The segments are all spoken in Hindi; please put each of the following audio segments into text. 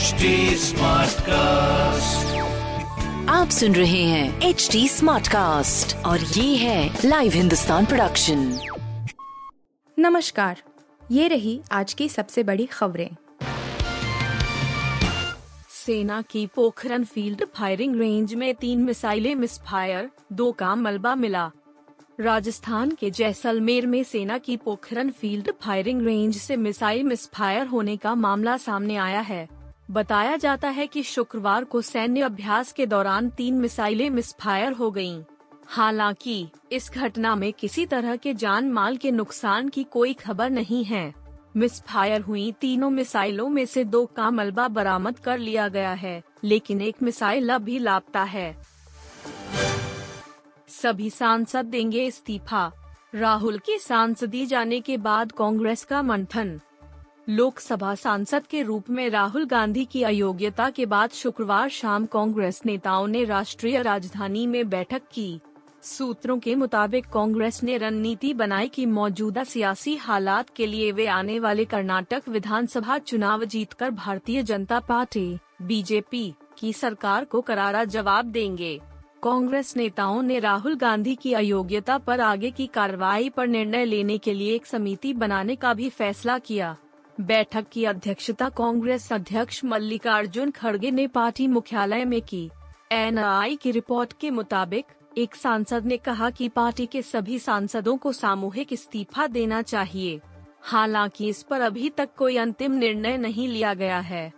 HD Smartcast. आप सुन रहे हैं एच डी स्मार्ट कास्ट और ये है लाइव हिंदुस्तान प्रोडक्शन नमस्कार ये रही आज की सबसे बड़ी खबरें। सेना की पोखरन फ़ील्ड फायरिंग रेंज में तीन मिसाइलें मिसफायर दो का मलबा मिला। राजस्थान के जैसलमेर में सेना की पोखरन फ़ील्ड फायरिंग रेंज से मिसाइल मिसफायर होने का मामला सामने आया है। बताया जाता है कि शुक्रवार को सैन्य अभ्यास के दौरान तीन मिसाइलें मिसफायर हो गयीं। हालाँकि, इस घटना में किसी तरह के जान माल के नुकसान की कोई खबर नहीं है। मिसफायर हुई तीनों मिसाइलों में से दो का मलबा बरामद कर लिया गया है, लेकिन एक मिसाइल अभी लापता है। सभी सांसद देंगे इस्तीफा। राहुल के सांसदी जाने के बाद कांग्रेस का मंथन। लोकसभा सांसद के रूप में राहुल गांधी की अयोग्यता के बाद शुक्रवार शाम कांग्रेस नेताओं ने राष्ट्रीय राजधानी में बैठक की। सूत्रों के मुताबिक कांग्रेस ने रणनीति बनाई कि मौजूदा सियासी हालात के लिए वे आने वाले कर्नाटक विधानसभा चुनाव जीतकर भारतीय जनता पार्टी, बीजेपी की सरकार को करारा जवाब देंगे। कांग्रेस नेताओं ने राहुल गांधी की अयोग्यता पर आगे की कार्रवाई पर निर्णय लेने के लिए एक समिति बनाने का भी फैसला किया। बैठक की अध्यक्षता कांग्रेस अध्यक्ष मल्लिकार्जुन खड़गे ने पार्टी मुख्यालय में की। एनआई की रिपोर्ट के मुताबिक, एक सांसद ने कहा कि पार्टी के सभी सांसदों को सामूहिक इस्तीफा देना चाहिए। हालाँकि इस पर अभी तक कोई अंतिम निर्णय नहीं लिया गया है।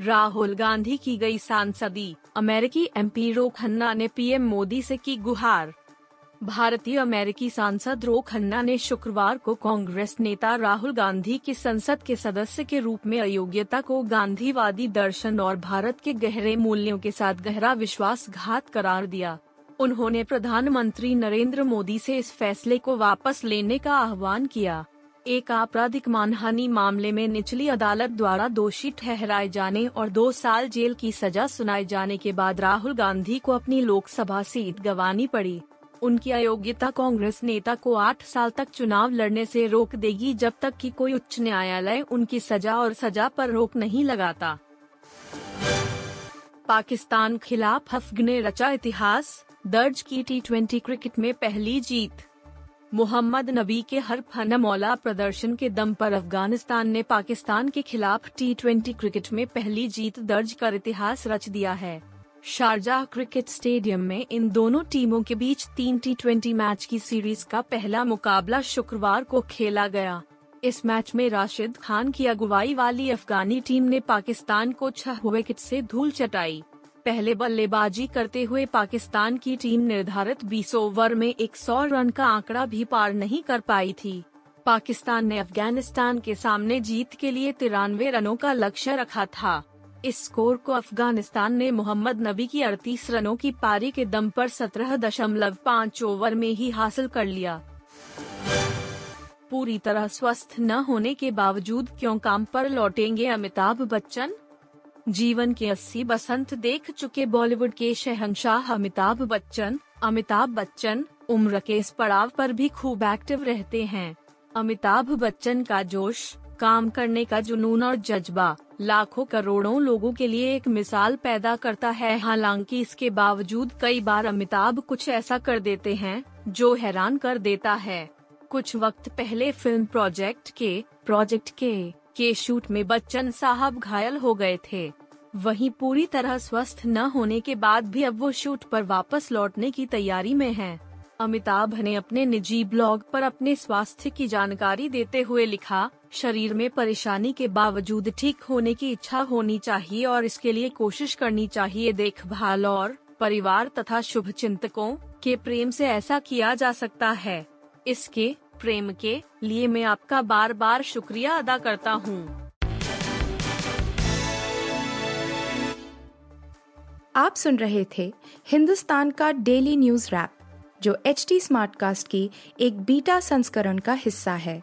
राहुल गांधी की गई सांसदी, अमेरिकी एमपी रो खन्ना ने पीएम मोदी से की गुहार। भारतीय अमेरिकी सांसद रो खन्ना ने शुक्रवार को कांग्रेस नेता राहुल गांधी की संसद के सदस्य के रूप में अयोग्यता को गांधीवादी दर्शन और भारत के गहरे मूल्यों के साथ गहरा विश्वासघात करार दिया। उन्होंने प्रधानमंत्री नरेंद्र मोदी से इस फैसले को वापस लेने का आह्वान किया। एक आपराधिक मानहानि मामले में निचली अदालत द्वारा दोषी ठहराए जाने और दो साल जेल की सजा सुनाए जाने के बाद राहुल गांधी को अपनी लोकसभा सीट गंवानी पड़ी। उनकी अयोग्यता कांग्रेस नेता को आठ साल तक चुनाव लड़ने से रोक देगी जब तक कि कोई उच्च न्यायालय उनकी सजा और सजा पर रोक नहीं लगाता। पाकिस्तान खिलाफ हफ्ग ने रचा इतिहास, दर्ज की टी क्रिकेट में पहली जीत। मोहम्मद नबी के हर फन मौला प्रदर्शन के दम पर अफ़गानिस्तान ने पाकिस्तान के खिलाफ टी क्रिकेट में पहली जीत दर्ज कर इतिहास रच दिया है। शारजाह क्रिकेट स्टेडियम में इन दोनों टीमों के बीच तीन टी ट्वेंटी मैच की सीरीज़ का पहला मुकाबला शुक्रवार को खेला गया। इस मैच में राशिद खान की अगुवाई वाली अफगानी टीम ने पाकिस्तान को छह विकेट से धूल चटाई। पहले बल्लेबाजी करते हुए पाकिस्तान की टीम निर्धारित 20 ओवर में 100 रन का आंकड़ा भी पार नहीं कर पाई थी। पाकिस्तान ने अफ़गानिस्तान के सामने जीत के लिए तिरानवे रनों का लक्ष्य रखा था। इस स्कोर को अफ़गानिस्तान ने मोहम्मद नबी की 38 रनों की पारी के दम पर सत्रह दशमलव पाँच ओवर में ही हासिल कर लिया। पूरी तरह स्वस्थ न होने के बावजूद क्यों काम पर लौटेंगे अमिताभ बच्चन? जीवन के अस्सी बसंत देख चुके बॉलीवुड के शहंशाह अमिताभ बच्चन अमिताभ बच्चन, उम्र के इस पड़ाव पर भी खूब एक्टिव रहते हैं। अमिताभ बच्चन का जोश काम करने का जुनून और जज्बा लाखों करोड़ों लोगों के लिए एक मिसाल पैदा करता है। हालाँकि इसके बावजूद कई बार अमिताभ कुछ ऐसा कर देते हैं, जो हैरान कर देता है। कुछ वक्त पहले फ़िल्म प्रोजेक्ट के प्रोजेक्ट के के शूट में बच्चन साहब घायल हो गए थे। वहीं पूरी तरह स्वस्थ न होने के बाद भी अब वो शूट पर वापस लौटने की तैयारी में हैं। अमिताभ ने अपने निजी ब्लॉग पर अपने स्वास्थ्य की जानकारी देते हुए लिखा शरीर में परेशानी के बावजूद ठीक होने की इच्छा होनी चाहिए और इसके लिए कोशिश करनी चाहिए। देखभाल और परिवार तथा शुभ चिंतकों के प्रेम से ऐसा किया जा सकता है। इसके प्रेम के लिए मैं आपका बार बार शुक्रिया अदा करता हूँ। आप सुन रहे थे हिंदुस्तान का डेली न्यूज़ रैप, जो एच टी कास्ट की एक बीटा संस्करण का हिस्सा है।